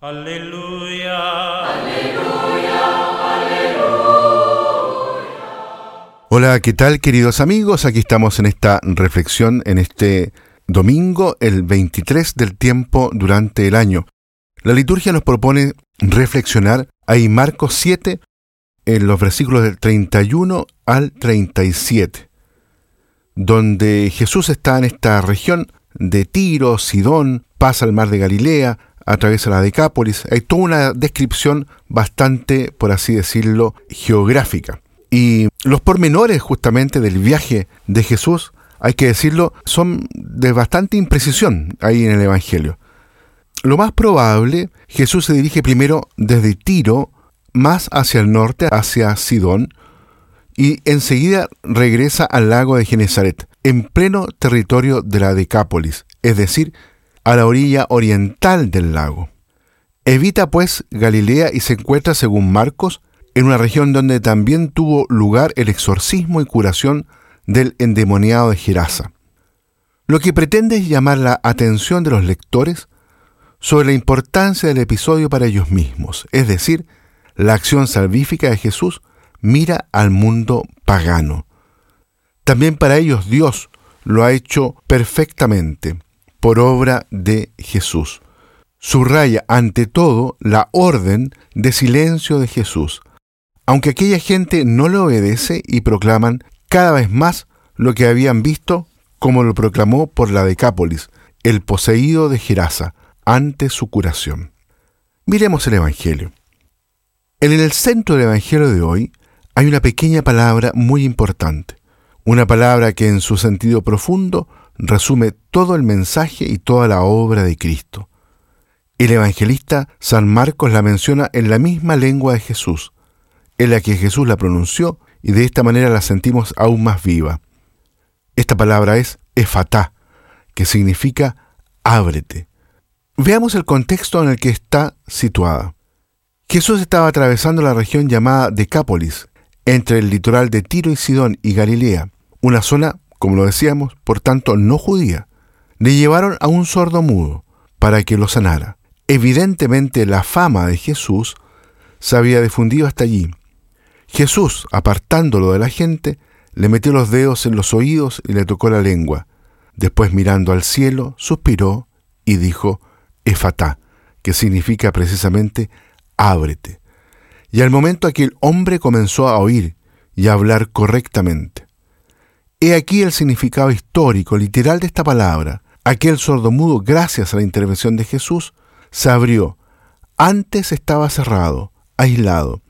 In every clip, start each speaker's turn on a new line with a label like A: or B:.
A: Aleluya.
B: Aleluya, aleluya.
C: Hola, ¿qué tal queridos amigos? Aquí estamos en esta reflexión en este domingo, el 23 del tiempo durante el año. La liturgia nos propone reflexionar ahí Marcos 7 en los versículos del 31 al 37, donde Jesús está en esta región de Tiro, Sidón, pasa al mar de Galilea, atraviesa la Decápolis. Hay toda una descripción bastante, por así decirlo, geográfica. Y los pormenores justamente del viaje de Jesús, hay que decirlo, son de bastante imprecisión ahí en el Evangelio. Lo más probable, Jesús se dirige primero desde Tiro más hacia el norte, hacia Sidón, y enseguida regresa al lago de Genezaret, en pleno territorio de la Decápolis, es decir, a la orilla oriental del lago. Evita pues Galilea y se encuentra, según Marcos, en una región donde también tuvo lugar el exorcismo y curación del endemoniado de Gerasa. Lo que pretende es llamar la atención de los lectores sobre la importancia del episodio para ellos mismos, es decir, la acción salvífica de Jesús mira al mundo pagano. También para ellos Dios lo ha hecho perfectamente por obra de Jesús. Subraya ante todo la orden de silencio de Jesús, aunque aquella gente no le obedece y proclaman cada vez más lo que habían visto, como lo proclamó por la Decápolis, el poseído de Gerasa, ante su curación. Miremos el Evangelio. En el centro del Evangelio de hoy hay una pequeña palabra muy importante, una palabra que en su sentido profundo resume todo el mensaje y toda la obra de Cristo. El evangelista San Marcos la menciona en la misma lengua de Jesús, en la que Jesús la pronunció y de esta manera la sentimos aún más viva. Esta palabra es efatá, que significa ábrete. Veamos el contexto en el que está situada. Jesús estaba atravesando la región llamada Decápolis, entre el litoral de Tiro y Sidón y Galilea, una zona, como lo decíamos, por tanto no judía. Le llevaron a un sordo mudo para que lo sanara. Evidentemente la fama de Jesús se había difundido hasta allí. Jesús, apartándolo de la gente, le metió los dedos en los oídos y le tocó la lengua. Después mirando al cielo, suspiró y dijo, Efatá, que significa precisamente ábrete. Y al momento aquel hombre comenzó a oír y a hablar correctamente. He aquí el significado histórico, literal de esta palabra. Aquel sordomudo, gracias a la intervención de Jesús, se abrió. Antes estaba cerrado, aislado.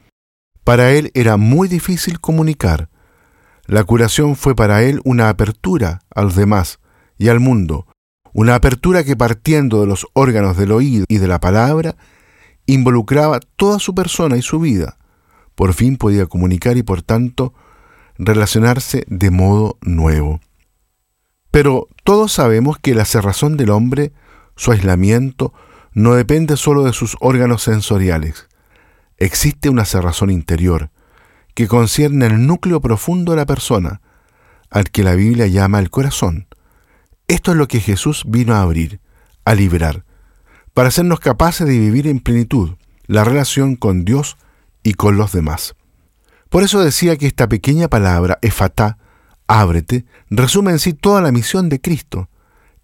C: Para él era muy difícil comunicar. La curación fue para él una apertura a los demás y al mundo, una apertura que partiendo de los órganos del oído y de la palabra, involucraba toda su persona y su vida. Por fin podía comunicar y por tanto relacionarse de modo nuevo. Pero todos sabemos que la cerrazón del hombre, su aislamiento, no depende solo de sus órganos sensoriales. Existe una cerrazón interior, que concierne al núcleo profundo de la persona, al que la Biblia llama el corazón. Esto es lo que Jesús vino a abrir, a liberar, para hacernos capaces de vivir en plenitud la relación con Dios y con los demás. Por eso decía que esta pequeña palabra, efatá, ábrete, resume en sí toda la misión de Cristo.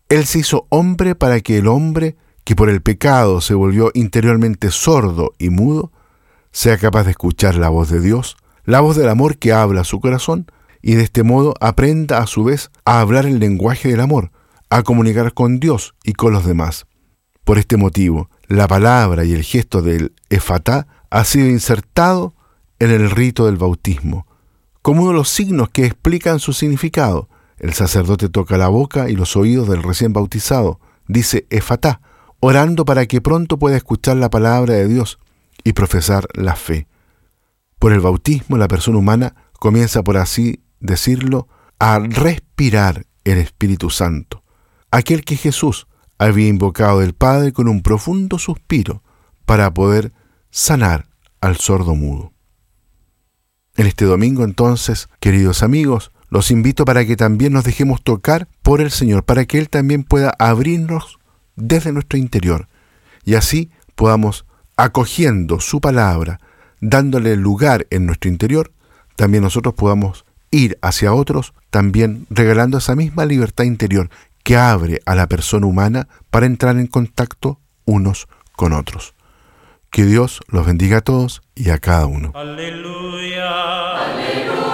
C: Él se hizo hombre para que el hombre, que por el pecado se volvió interiormente sordo y mudo, sea capaz de escuchar la voz de Dios, la voz del amor que habla su corazón, y de este modo aprenda a su vez a hablar el lenguaje del amor, a comunicar con Dios y con los demás. Por este motivo, la palabra y el gesto del efatá ha sido insertado en el rito del bautismo, como uno de los signos que explican su significado. El sacerdote toca la boca y los oídos del recién bautizado, dice efatá, orando para que pronto pueda escuchar la palabra de Dios y profesar la fe. Por el bautismo la persona humana comienza, por así decirlo, a respirar el Espíritu Santo, aquel que Jesús había invocado del Padre con un profundo suspiro para poder sanar al sordo mudo. En este domingo entonces, queridos amigos, los invito para que también nos dejemos tocar por el Señor, para que Él también pueda abrirnos desde nuestro interior y así podamos, acogiendo su palabra, dándole lugar en nuestro interior, también nosotros podamos ir hacia otros, también regalando esa misma libertad interior que abre a la persona humana para entrar en contacto unos con otros. Que Dios los bendiga a todos y a cada uno.
B: Aleluya. Aleluya.